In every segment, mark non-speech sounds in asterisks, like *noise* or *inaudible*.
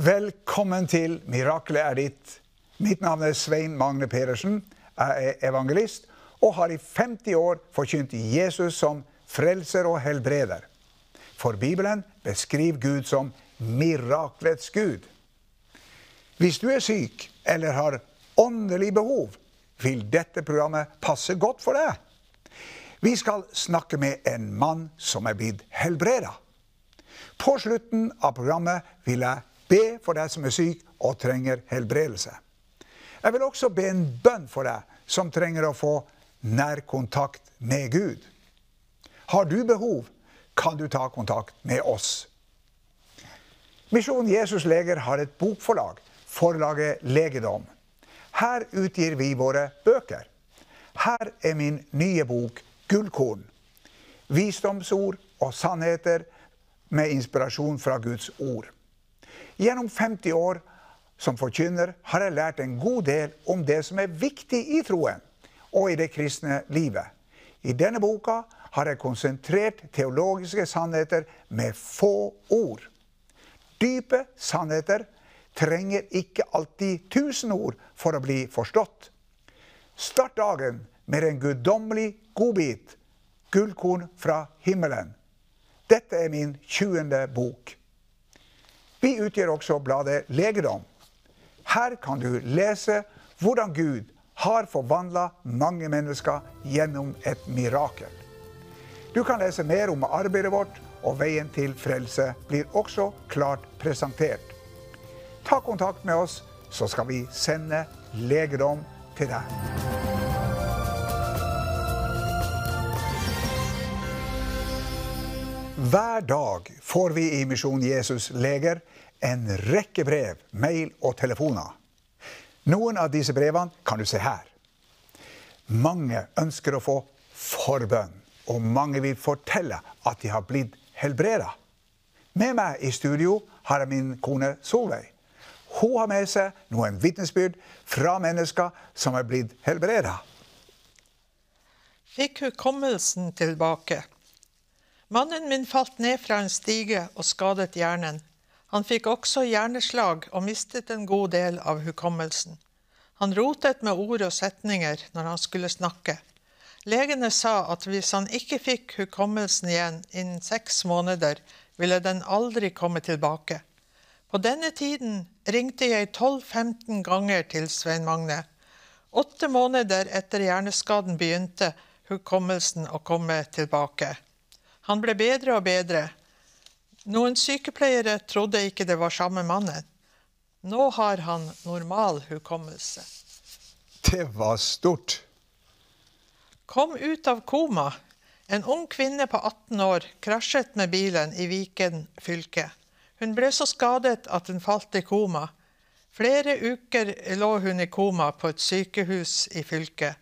Velkommen til Miraklet er ditt. Mitt navn er Svein Magne Pedersen. Jeg er evangelist og har i 50 år forkynt Jesus som frelser og helbreder. For Bibelen beskriver Gud som miraklets Gud. Hvis du er syk eller har åndelig behov, vil dette programmet passe godt for deg. Vi skal snakke med en mann som er blitt helbreda. På slutten av programmet vil jeg be for deg som er syk og trenger helbredelse. Jeg vil også be en bønn for deg som trenger å få nærkontakt med Gud. Har du behov, kan du ta kontakt med oss. Misjon Jesus Leger har et bokforlag, forlaget Legedom. Her utgir vi våre bøker. Her er min nye bok Gullkorn. Visdomsord og sannheter med inspirasjon fra Guds ord. Gjennom 50 år som forkynner har jeg lært en god del om det som er viktig i troen og i det kristne livet. I denne boka har jeg konsentrert teologiske sannheter med få ord. Dype sannheter trenger ikke alltid tusen ord for å bli forstått. Start dagen med en guddommelig godbit, gullkorn fra himmelen. Dette er min 20. bok. Vi utgjør også bladet Legedom. Her kan du lese hvordan Gud har forvandla mange mennesker gjennom et mirakel. Du kan lese mer om arbeidet vårt, og veien til frelse blir også klart presentert. Ta kontakt med oss, så skal vi sende legedom til deg. Hver dag får vi i Misjon Jesus Leger en rekke brev, mail og telefoner. Noen av disse brevene kan du se her. Mange ønsker å få forbønn, og mange vil fortelle at de har blitt helbreda. Med meg i studio har jeg min kone Solveig. Hun har med seg noen vitnesbyrd fra mennesker som er blitt helbreda. Fikk hukommelsen tilbake. Mannen min falt ned fra en stige og skadet hjernen. Han fikk også hjerneslag og mistet en god del av hukommelsen. Han rotet med ord og setninger når han skulle snakke. Legene sa at hvis han ikke fikk hukommelsen igjen innen seks måneder, ville den aldri komme tilbake. På denne tiden ringte jeg 12-15 ganger til Svein Magne. Åtte måneder etter hjerneskaden begynte hukommelsen å komme tilbake. Han ble bedre og bedre. Noen sykepleiere trodde ikke det var samme mannen. Nå har han normal hukommelse. Det var stort. Kom ut av koma. En ung kvinne på 18 år krasjet med bilen i Viken fylke. Hun ble så skadet at hun falt i koma. Flere uker lå hun i koma på et sykehus i fylket.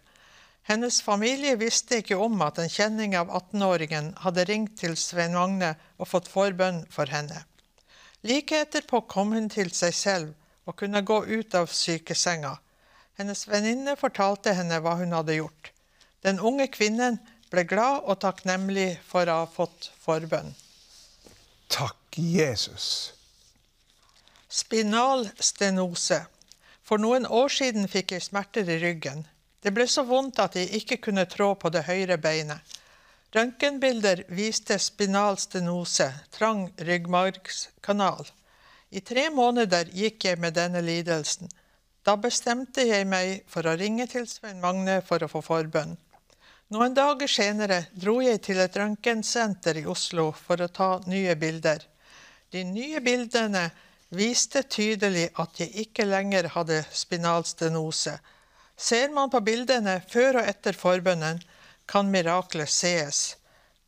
Hennes familie visste ikke om at en kjenning av 18-åringen hadde ringt til Svein Magne og fått forbønn for henne. Like etterpå kom hun til seg selv og kunne gå ut av sykesenga. Hennes venninne fortalte henne hva hun hadde gjort. Den unge kvinnen ble glad og takknemlig for å ha fått forbønn. Takk, Jesus. Spinal stenose. For noen år siden fikk jeg smerter i ryggen. Det ble så vondt at jeg ikke kunne trå på det høyre beinet. Røntgenbilder viste spinal stenose, trang ryggmargskanal. I tre måneder gikk jeg med denne lidelsen. Da bestemte jeg meg for å ringe til Svein Magne for å få forbønn. Noen dager senere dro jeg til et røntgensenter i Oslo for å ta nye bilder. De nye bildene viste tydelig at jeg ikke lenger hadde spinalstenose. Ser man på bildene før og etter forbønnen, kan miraklet sees.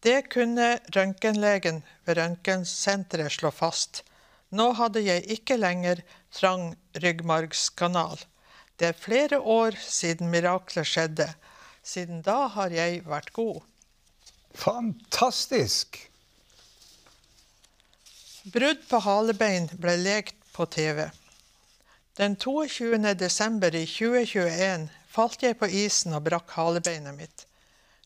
Det kunne røntgenlegen ved røntgensenteret slå fast. Nå hadde jeg ikke lenger trang ryggmargskanal. Det er flere år siden miraklet skjedde. Siden da har jeg vært god. Fantastisk! Brudd på halebein ble lekt på TV. Den 22. desember i 2021 falt jeg på isen og brakk halebeinet mitt.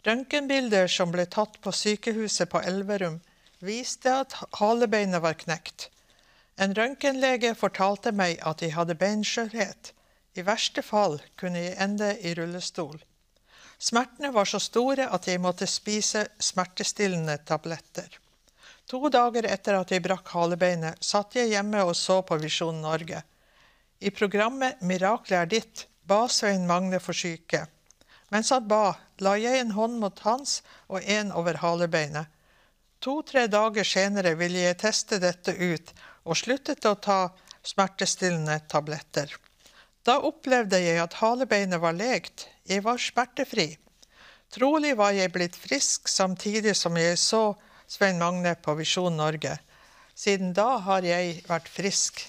Røntgenbilder som ble tatt på sykehuset på Elverum, viste at halebeinet var knekt. En røntgenlege fortalte meg at jeg hadde beinskjørhet. I verste fall kunne jeg ende i rullestol. Smertene var så store at jeg måtte spise smertestillende tabletter. To dager etter at jeg brakk halebeinet, satt jeg hjemme og så på Visjon Norge. I programmet 'Miraklet er ditt' ba Svein Magne for syke. Mens han ba, la jeg en hånd mot hans og en over halebeinet. To-tre dager senere ville jeg teste dette ut, og sluttet å ta smertestillende tabletter. Da opplevde jeg at halebeinet var lekt, jeg var smertefri. Trolig var jeg blitt frisk samtidig som jeg så Svein Magne på Visjon Norge. Siden da har jeg vært frisk.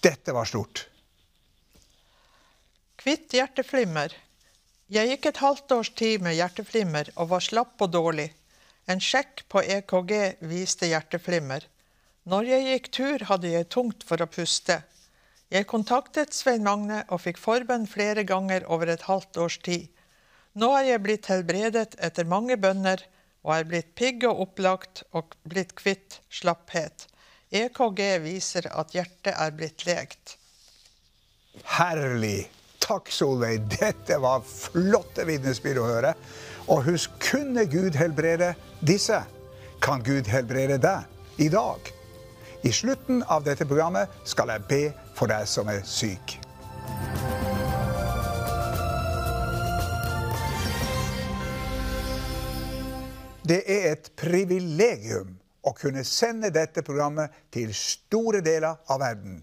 Dette var stort. Kvitt hjerteflimmer. Jeg gikk et halvt års tid med hjerteflimmer og var slapp og dårlig. En sjekk på EKG viste hjerteflimmer. Når jeg gikk tur, hadde jeg tungt for å puste. Jeg kontaktet Svein Magne og fikk forbønn flere ganger over et halvt års tid. Nå er jeg blitt helbredet etter mange bønner og er blitt pigg og opplagt og blitt kvitt slapphet. EKG viser at hjertet er blitt legt. Herlig! Takk, Solveig. Dette var flotte vitnesbyrd å høre. Og husk, kunne Gud helbrede disse, kan Gud helbrede deg i dag. I slutten av dette programmet skal jeg be for deg som er syk. Det er et privilegium å kunne sende dette programmet til store deler av verden.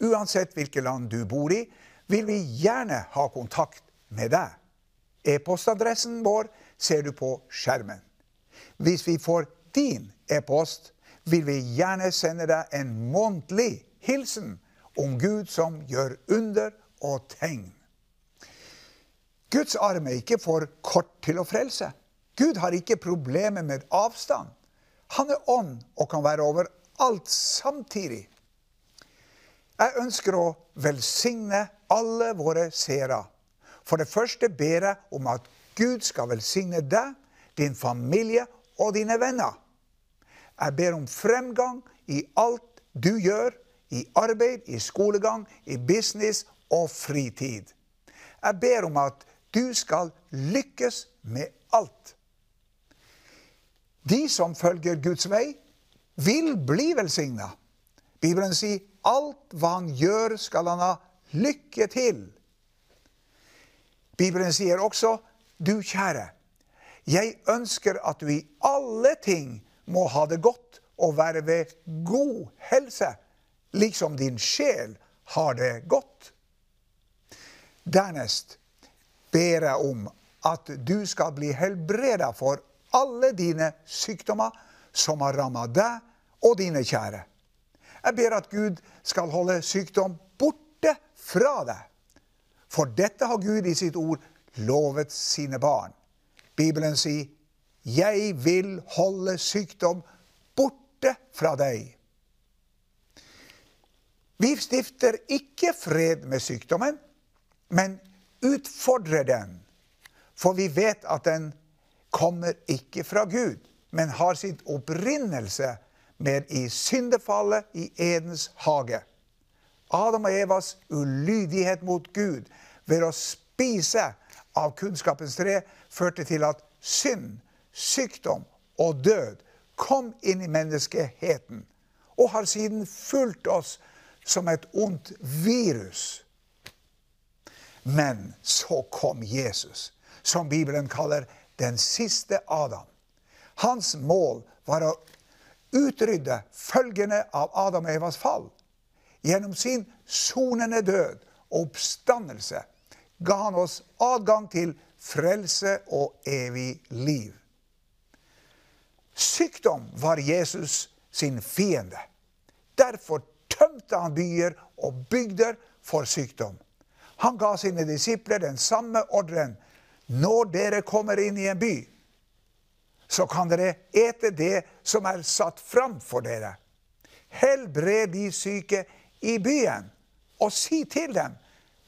Uansett hvilket land du bor i, vil vi gjerne ha kontakt med deg. E-postadressen vår ser du på skjermen. Hvis vi får din e-post, vil vi gjerne sende deg en månedlig hilsen om Gud som gjør under og tegn. Guds arm er ikke for kort til å frelse. Gud har ikke problemer med avstand. Han er ånd og kan være over alt samtidig. Jeg ønsker å velsigne alle våre seere. For det første ber jeg om at Gud skal velsigne deg, din familie og dine venner. Jeg ber om fremgang i alt du gjør, i arbeid, i skolegang, i business og fritid. Jeg ber om at du skal lykkes med alt. De som følger Guds vei, vil bli velsigna. Bibelen sier alt hva han gjør, skal han ha lykke til. Bibelen sier også, du kjære, jeg ønsker at du i alle ting må ha det godt og være ved god helse, liksom din sjel har det godt. Dernest ber jeg om at du skal bli helbreda for alle dine sykdommer som har rammet deg og dine kjære. Jeg ber at Gud skal holde sykdom borte fra deg. For dette har Gud i sitt ord lovet sine barn. Bibelen sier, 'Jeg vil holde sykdom borte fra deg'. Vi stifter ikke fred med sykdommen, men utfordrer den. For vi vet at den kommer ikke fra Gud, men har sitt opprinnelse mer i syndefallet i Edens hage. Adam og Evas ulydighet mot Gud ved å spise av kunnskapens tre førte til at synd, sykdom og død kom inn i menneskeheten og har siden fulgt oss som et ondt virus. Men så kom Jesus, som Bibelen kaller den siste Adam. Hans mål var å utrydde følgene av Adam og Evas fall. Gjennom sin sonende død og oppstandelse ga han oss adgang til frelse og evig liv. Sykdom var Jesus sin fiende. Derfor tømte han byer og bygder for sykdom. Han ga sine disipler den samme ordren når dere kommer inn i en by, så kan dere ete det som er satt fram for dere. Helbred de syke i byen, og si til dem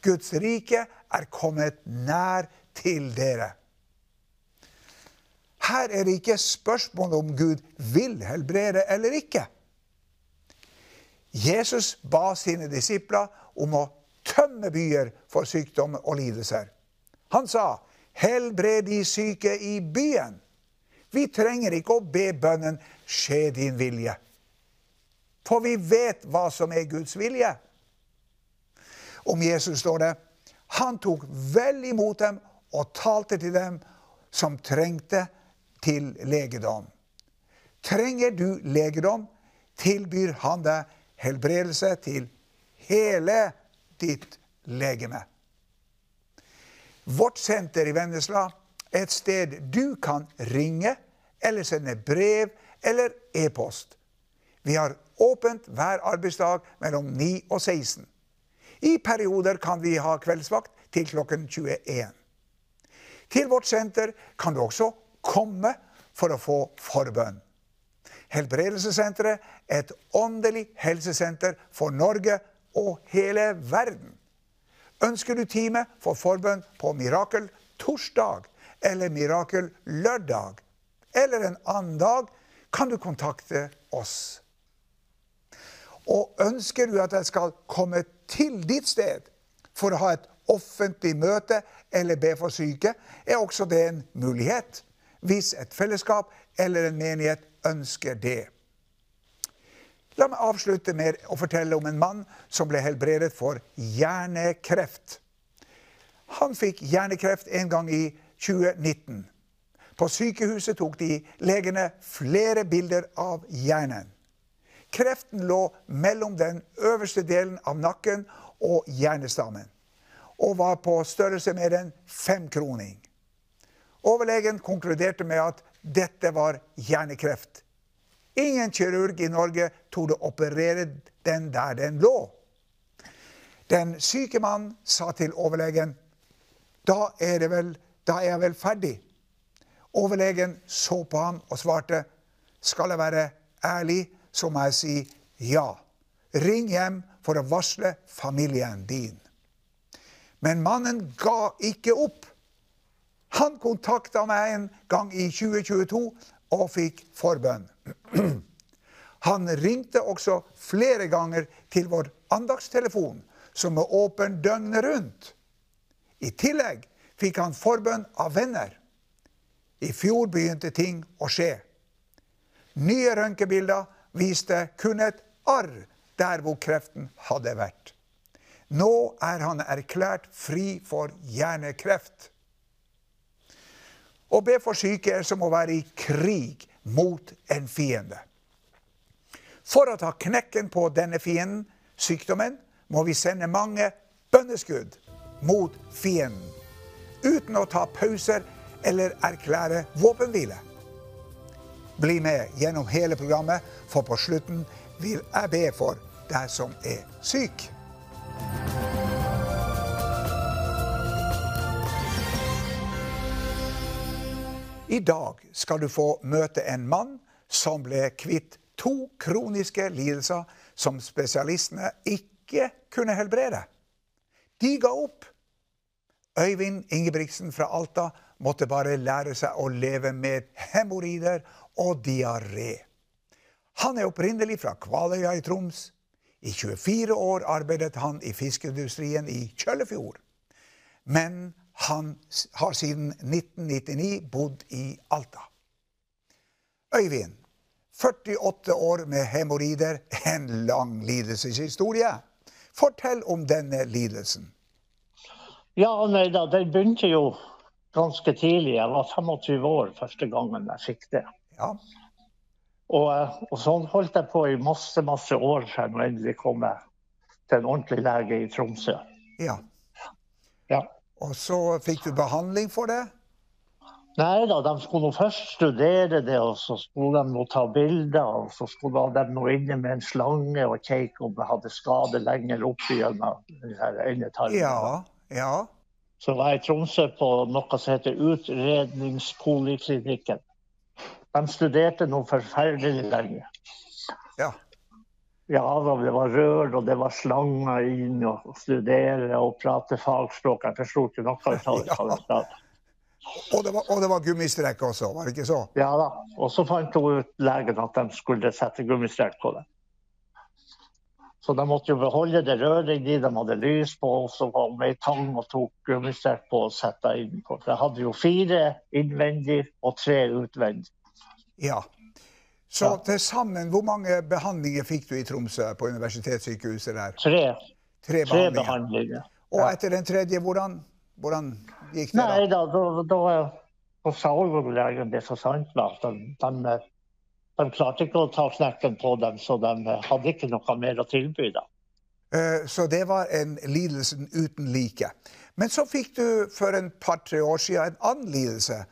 Guds rike er kommet nær til dere. Her er det ikke spørsmål om Gud vil helbrede eller ikke. Jesus ba sine disipler om å tømme byer for sykdom og lidelser. Han sa, 'Helbred de syke i byen'. Vi trenger ikke å be bønnen 'Skje din vilje'. For vi vet hva som er Guds vilje. Om Jesus står det han tok vel imot dem og talte til dem som trengte til legedom. Trenger du legedom, tilbyr han deg helbredelse til hele ditt legeme. Vårt senter i Vennesla er et sted du kan ringe eller sende brev eller e-post. Vi har åpent hver arbeidsdag mellom 9 og 16. I perioder kan vi ha kveldsvakt til klokken 21. Til vårt senter kan du også komme for å få forbønn. Helbredelsessenteret er et åndelig helsesenter for Norge og hele verden. Ønsker du time for forbønn på Mirakel torsdag eller Mirakel lørdag eller en annen dag, kan du kontakte oss. Og ønsker du at jeg skal komme til ditt sted for å ha et offentlig møte eller be for syke, er også det en mulighet, hvis et fellesskap eller en menighet ønsker det. La meg avslutte med å fortelle om en mann som ble helbredet for hjernekreft. Han fikk hjernekreft en gang i 2019. På sykehuset tok de legene flere bilder av hjernen. Kreften lå mellom den øverste delen av nakken og hjernestammen, og var på størrelse med en femkroning. Overlegen konkluderte med at dette var hjernekreft. Ingen kirurg i Norge torde operere den der den lå. Den syke mannen sa til overlegen da er, vel, da er jeg vel ferdig. Overlegen så på ham og svarte skal jeg være ærlig, så må jeg si ja. Ring hjem for å varsle familien din. Men mannen ga ikke opp. Han kontakta meg en gang i 2022 og fikk forbønn. Han ringte også flere ganger til vår andagstelefon, som er åpen døgnet rundt. I tillegg fikk han forbønn av venner. I fjor begynte ting å skje. Nye røntgenbilder viste kun et arr der hvor kreften hadde vært. Nå er han erklært fri for hjernekreft. Å be for syke er som å være i krig mot en fiende. For å ta knekken på denne fienden, sykdommen, må vi sende mange bønneskudd mot fienden. Uten å ta pauser eller erklære våpenhvile. Bli med gjennom hele programmet, for på slutten vil jeg be for deg som er syk. I dag skal du få møte en mann som ble kvitt to kroniske lidelser som spesialistene ikke kunne helbrede. De ga opp. Øyvind Ingebrigtsen fra Alta måtte bare lære seg å leve med hemoroider og diaré. Han er opprinnelig fra Kvaløya i Troms. I 24 år arbeidet han i fiskeindustrien i Kjøllefjord. Men han har siden 1999 bodd i Alta. Øyvind, 48 år med hemoroider, en lang lidelseshistorie. Fortell om denne lidelsen. Ja, nei da, den begynte jo ganske tidlig. Jeg var 25 år første gangen jeg fikk det. Ja. Og, eh, og sånn holdt jeg på i masse masse år før jeg endelig kom til en ordentlig lege i Tromsø. ja. Ja. Og så fikk du behandling for det? Nei da, de skulle nå først studere det, og så skulle de nå ta bilder. Og så skulle de nå inne med en slange og kikke om jeg hadde skade lenger opp gjennom endetarmen. Ja. Ja. Så var jeg i Tromsø på noe som heter Utredningspoliklinikken. De studerte noe forferdelig lenge. Ja. Ja, da, det var rør og det var slanger inn og studere og prate fagspråk. Jeg forsto ikke noe av det. *laughs* Ja. Og det, var, og det var gummistrekk også, var det ikke så? Ja da. Og så fant hun ut legen at de skulle sette gummistrek på det. Så de måtte jo beholde det røret de hadde lys på, og så var det med tang og tok gummistrek på og sette inn på. For jeg hadde jo fire innvendig og tre utvendig. Ja. Så Ja. til sammen, hvor mange behandlinger fikk du i Tromsø på universitetssykehuset der? Tre, Tre tre behandlinger. behandlinger. Og etter den tredje, hvordan, hvordan gikk det Nei da? da, da, da sa overlegen det så sant var. de, de, de klarte ikke å ta knekken på dem, så de hadde ikke noe mer å tilby. da. Eh, Så det var en lidelse uten like. Men så fikk du for en par-tre år siden en annen lidelse.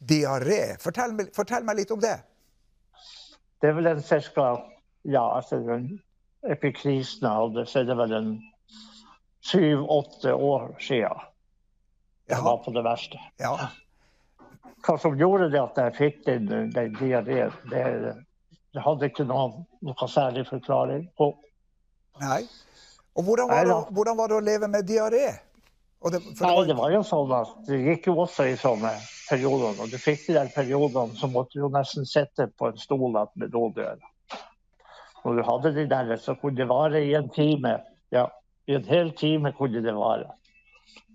Diaré. Fortell, fortell meg litt om det. Det er vel en ca. Ja, etter den epikrisen jeg hadde, så er det vel en syv-åtte år siden jeg var på det verste. Ja. Hva som gjorde det at jeg fikk den, den diareen, det, det hadde ikke noe, noe særlig forklaring på. Nei. Og hvordan var, Nei det, hvordan var det å leve med diaré? Og det, for Nei, det det var, var jo sånn at det gikk jo også i sånne perioder. Når du fikk de der periodene, så måtte du jo nesten sitte på en stol med dodøra. Når du hadde de der, så kunne det vare i en time. Ja, i en hel time kunne det vare.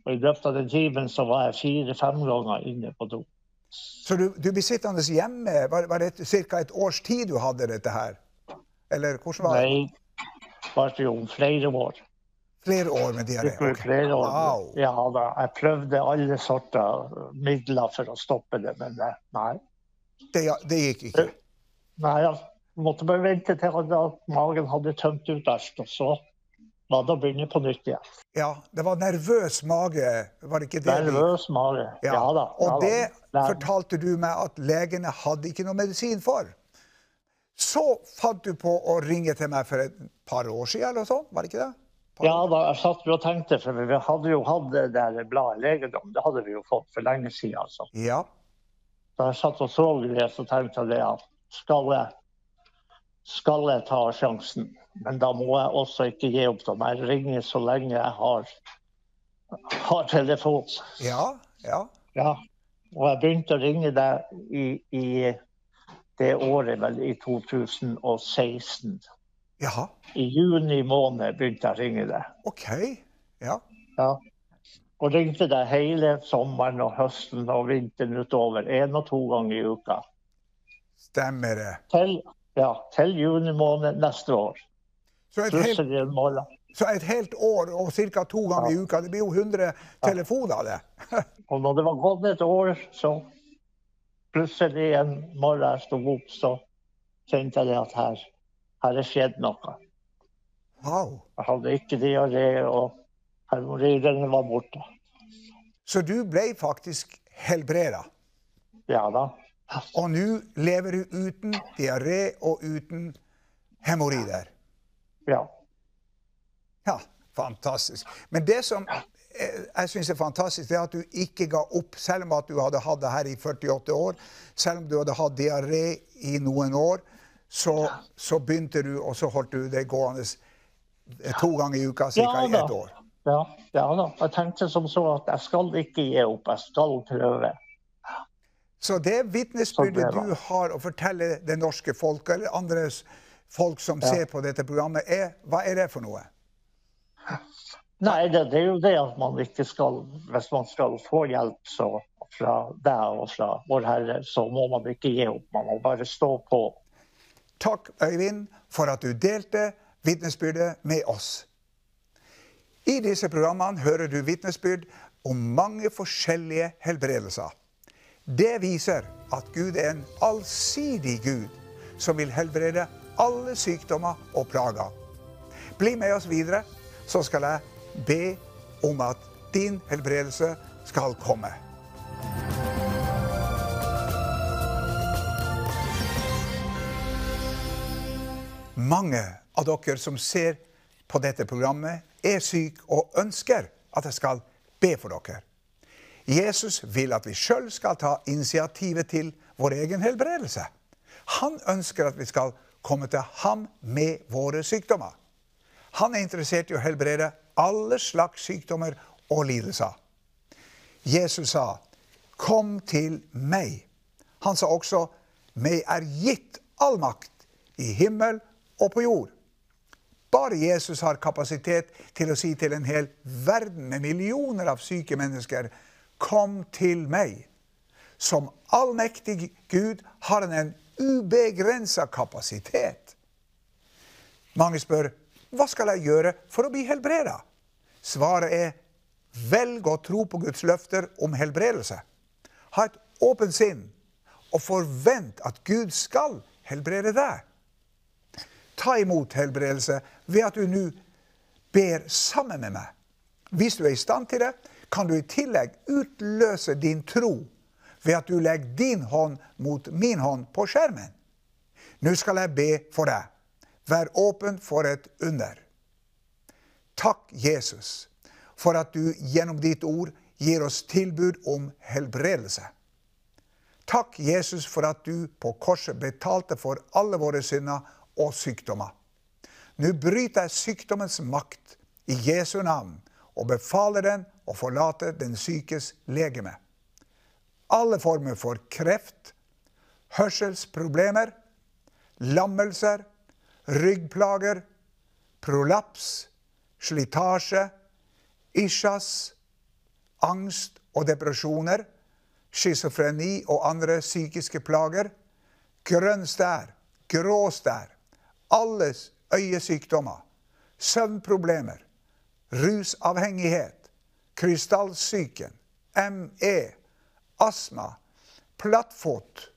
Og i løpet av den timen så var jeg fire-fem ganger inne på do. så du, du ble sittende hjemme? Var, var det ca. et års tid du hadde dette her? Eller hvordan var det? Nei, det varte jo om flere år. Flere år med diaré? Det ble ok. flere år. Wow. Ja, da, jeg prøvde alle sorter midler for å stoppe det, men det- nei. Det, det gikk ikke? Nei, jeg måtte bare vente til at magen hadde tømt ut alt, og så var det å begynne på nytt igjen. Ja, det var nervøs mage, var det ikke det? Nervøs mage. Ja. Ja da. ja Og det da. fortalte du meg at legene hadde ikke noe medisin for. Så fant du på å ringe til meg for et par år siden, eller sånn, var det ikke det? Ja da, jeg satt og tenkte, for vi hadde jo hatt det der bladet legedom. Det hadde vi jo fått for lenge siden. Altså. Ja. Da jeg satt og så det, så tenkte jeg det at skal jeg, skal jeg ta sjansen? Men da må jeg også ikke gi opp dem. Jeg ringer så lenge jeg har, har telefon. Ja, ja. Ja. Og jeg begynte å ringe deg i, i det året, vel i 2016. Jaha, I juni måned begynte jeg å ringe deg. OK. Ja. Ja. Og ringte deg hele sommeren og høsten og vinteren utover. Én og to ganger i uka. Stemmer det. Til, ja, til juni måned neste år. Så et helt, så et helt år og ca. to ganger i uka, det blir jo 100 telefoner det. *laughs* Og når det var gått et år, så plutselig en morgen jeg sto opp, så kjente jeg at her, her er skjedd noe. Wow. Jeg hadde ikke diaré, og hemoroidene var borte. Så du ble faktisk helbreda. Ja da. Og nå lever du uten diaré og uten hemoroider. Ja. Ja, fantastisk. Men det som eh, jeg syns er fantastisk, det er at du ikke ga opp, selv om at du hadde hatt det her i 48 år. Selv om du hadde hatt diaré i noen år, så, så begynte du, og så holdt du det gående to ganger i uka, ca. Ja i ett år. Ja, ja da. Jeg tenkte som så at jeg skal ikke gi opp, jeg skal prøve. Så det vitnesbyrdet du har å fortelle det norske folk, eller andre folk som ser på dette programmet, er, hva er det for noe? Nei, det, det er jo det at man ikke skal Hvis man skal få hjelp så, fra deg og fra Vår Herre, så må man ikke gi opp. Man må bare stå på. Takk, Øyvind, for at du delte vitnesbyrdet med oss. I disse programmene hører du vitnesbyrd om mange forskjellige helbredelser. Det viser at Gud er en allsidig Gud som vil helbrede alle sykdommer og plager. Bli med oss videre, så skal jeg be om at din helbredelse skal komme. Mange av dere som ser på dette programmet, er syke og ønsker at jeg skal be for dere. Jesus vil at vi sjøl skal ta initiativet til vår egen helbredelse. Han ønsker at vi skal komme til ham med våre sykdommer. Han er interessert i å helbrede alle slags sykdommer og lidelser. Jesus sa, 'Kom til meg'. Han sa også, 'Meg er gitt all makt i himmel og på jord'. Bare Jesus har kapasitet til å si til en hel verden med millioner av syke mennesker Kom til meg. Som allmektig Gud har han en ubegrensa kapasitet. Mange spør hva skal jeg gjøre for å bli helbreda? Svaret er velg å tro på Guds løfter om helbredelse. Ha et åpent sinn og forvent at Gud skal helbrede deg. Ta imot helbredelse ved at du nå ber sammen med meg. Hvis du er i stand til det, kan du i tillegg utløse din tro ved at du legger din hånd mot min hånd på skjermen. Nå skal jeg be for deg. Vær åpen for et under. Takk, Jesus, for at du gjennom ditt ord gir oss tilbud om helbredelse. Takk, Jesus, for at du på korset betalte for alle våre synder og sykdommer. Nå bryter jeg sykdommens makt i Jesu navn og befaler den å forlate den sykes legeme. Alle former for kreft, hørselsproblemer, lammelser, ryggplager, prolaps, slitasje, isjas, angst og depresjoner, schizofreni og andre psykiske plager, grønn stær, grå stær, alles øyesykdommer, søvnproblemer, rusavhengighet, krystallsyken, ME, astma, plattfot,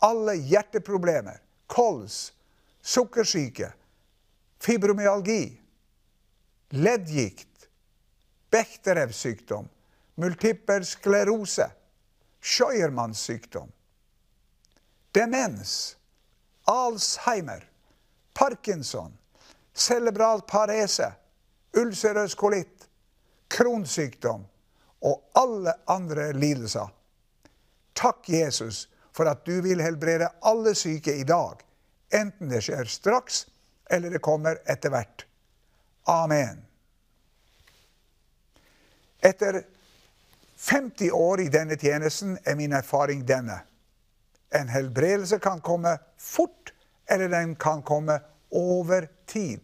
alle hjerteproblemer, kols, sukkersyke, fibromyalgi, leddgikt, Bechterew-sykdom, multippel sklerose, Scheuermanns sykdom, demens, Alzheimer, Parkinson, cerebral parese, ulcerøs kolitt, kronsykdom og alle andre lidelser. Takk, Jesus, for at du vil helbrede alle syke i dag, enten det skjer straks eller det kommer etter hvert. Amen. Etter 50 år i denne tjenesten er min erfaring denne. En helbredelse kan komme fort, eller den kan komme over tid.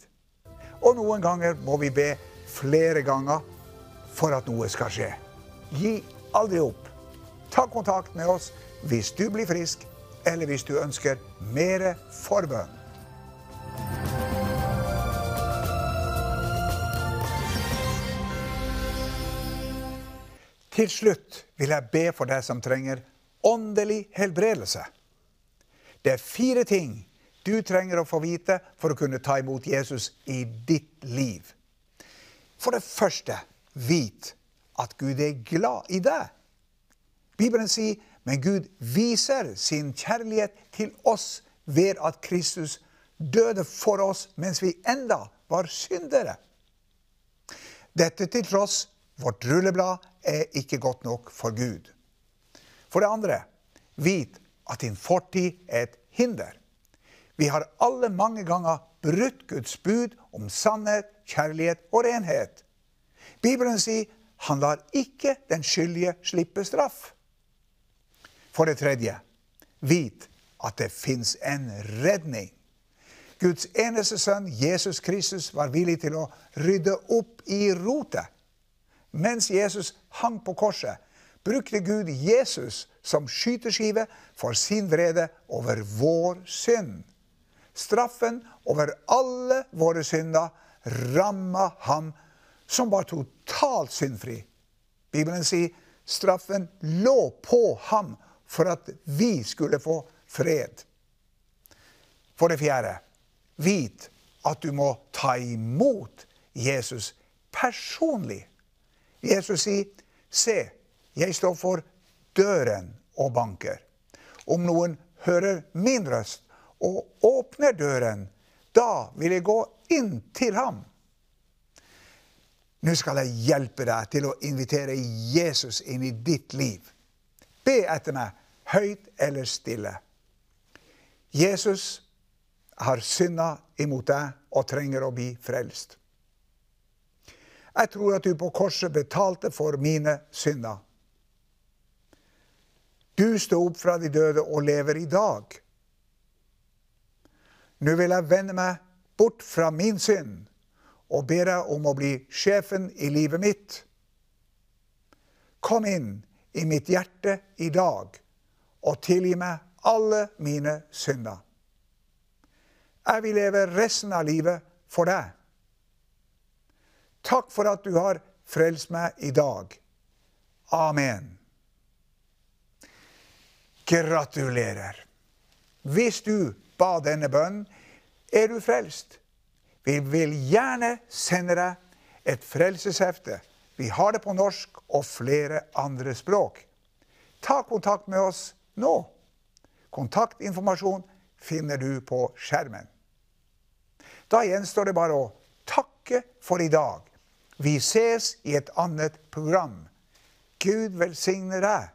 Og noen ganger må vi be flere ganger for at noe skal skje. Gi aldri opp. Ta kontakt med oss hvis du blir frisk, eller hvis du ønsker mer forbønn. Til slutt vil jeg be for deg som trenger åndelig helbredelse. Det er fire ting du trenger å få vite for å kunne ta imot Jesus i ditt liv. For det første, vit at Gud er glad i deg. Bibelen sier men Gud viser sin kjærlighet til oss ved at Kristus døde for oss mens vi enda var syndere. Dette til tross vårt rulleblad er ikke godt nok for Gud. For det andre, vit at din fortid er et hinder. Vi har alle mange ganger brutt Guds bud om sannhet, kjærlighet og renhet. Bibelen sier han lar ikke den skyldige slippe straff. For det tredje, vit at det fins en redning. Guds eneste sønn, Jesus Kristus, var villig til å rydde opp i rotet. Mens Jesus hang på korset, brukte Gud Jesus som skyteskive for sin vrede over vår synd. Straffen over alle våre synder ramma ham som var totalt syndfri. Bibelen sier straffen lå på ham for at vi skulle få fred. For det fjerde, vit at du må ta imot Jesus personlig. Jesus sier, 'Se, jeg står for døren og banker.' Om noen hører min røst og åpner døren, da vil jeg gå inn til ham. Nå skal jeg hjelpe deg til å invitere Jesus inn i ditt liv. Be etter meg, høyt eller stille. Jesus har synda imot deg og trenger å bli frelst. Jeg tror at du på korset betalte for mine synder. Du sto opp fra de døde og lever i dag. Nå vil jeg vende meg bort fra min synd og ber deg om å bli sjefen i livet mitt. Kom inn i mitt hjerte i dag og tilgi meg alle mine synder. Jeg vil leve resten av livet for deg. Takk for at du har frelst meg i dag. Amen. Gratulerer. Hvis du ba denne bønnen, er du frelst. Vi vil gjerne sende deg et frelseshefte. Vi har det på norsk og flere andre språk. Ta kontakt med oss nå. Kontaktinformasjon finner du på skjermen. Da gjenstår det bare å takke for i dag. Vi ses i et annet program. Gud velsigne deg.